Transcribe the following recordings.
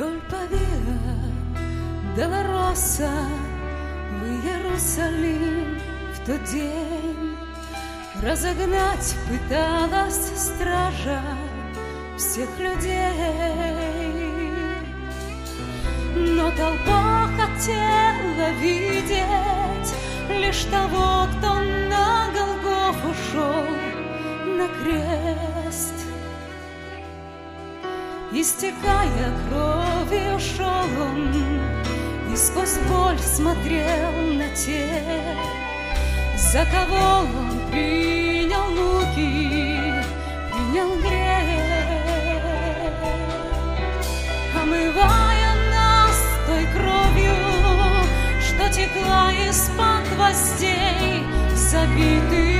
Вдоль Павира Долороса в Иерусалим в тот день. Разогнать пыталась стража всех людей. Но толпа хотела видеть Лишь того, кто на Голгоф ушел на крест Истекая кровью шел он И сквозь боль смотрел на тех За кого он принял муки Принял грех. Омывая нас той кровью Что текла из-под гвоздей Забитых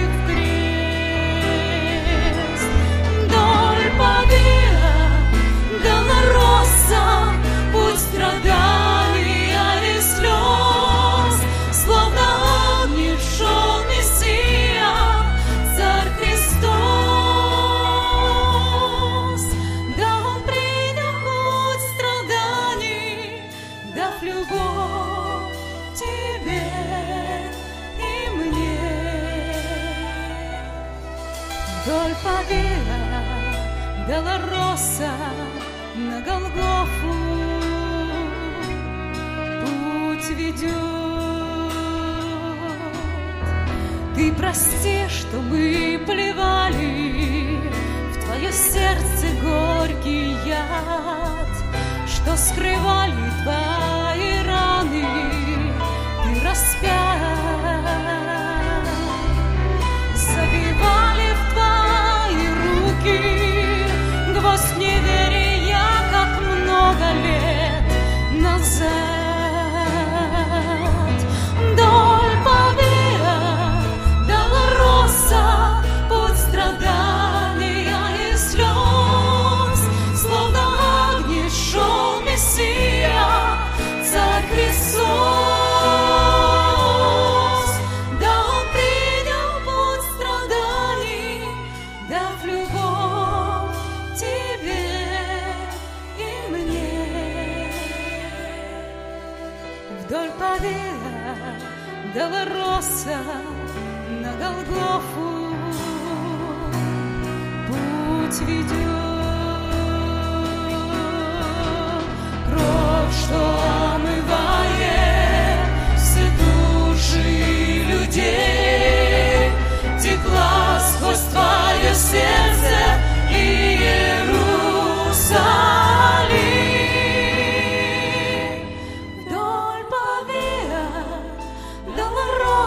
Вдоль Павира Долороса на Голгофу путь ведет. Ты прости, что мы плевали в твое сердце горький яд, что скрывали Вдоль Павира Долороса на Голгофу путь ведет.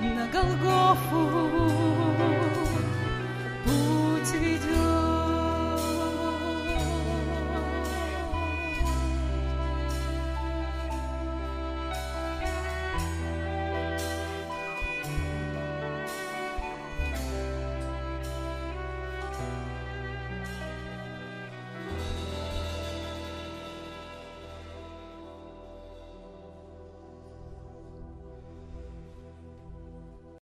на Голгофу путь ведет.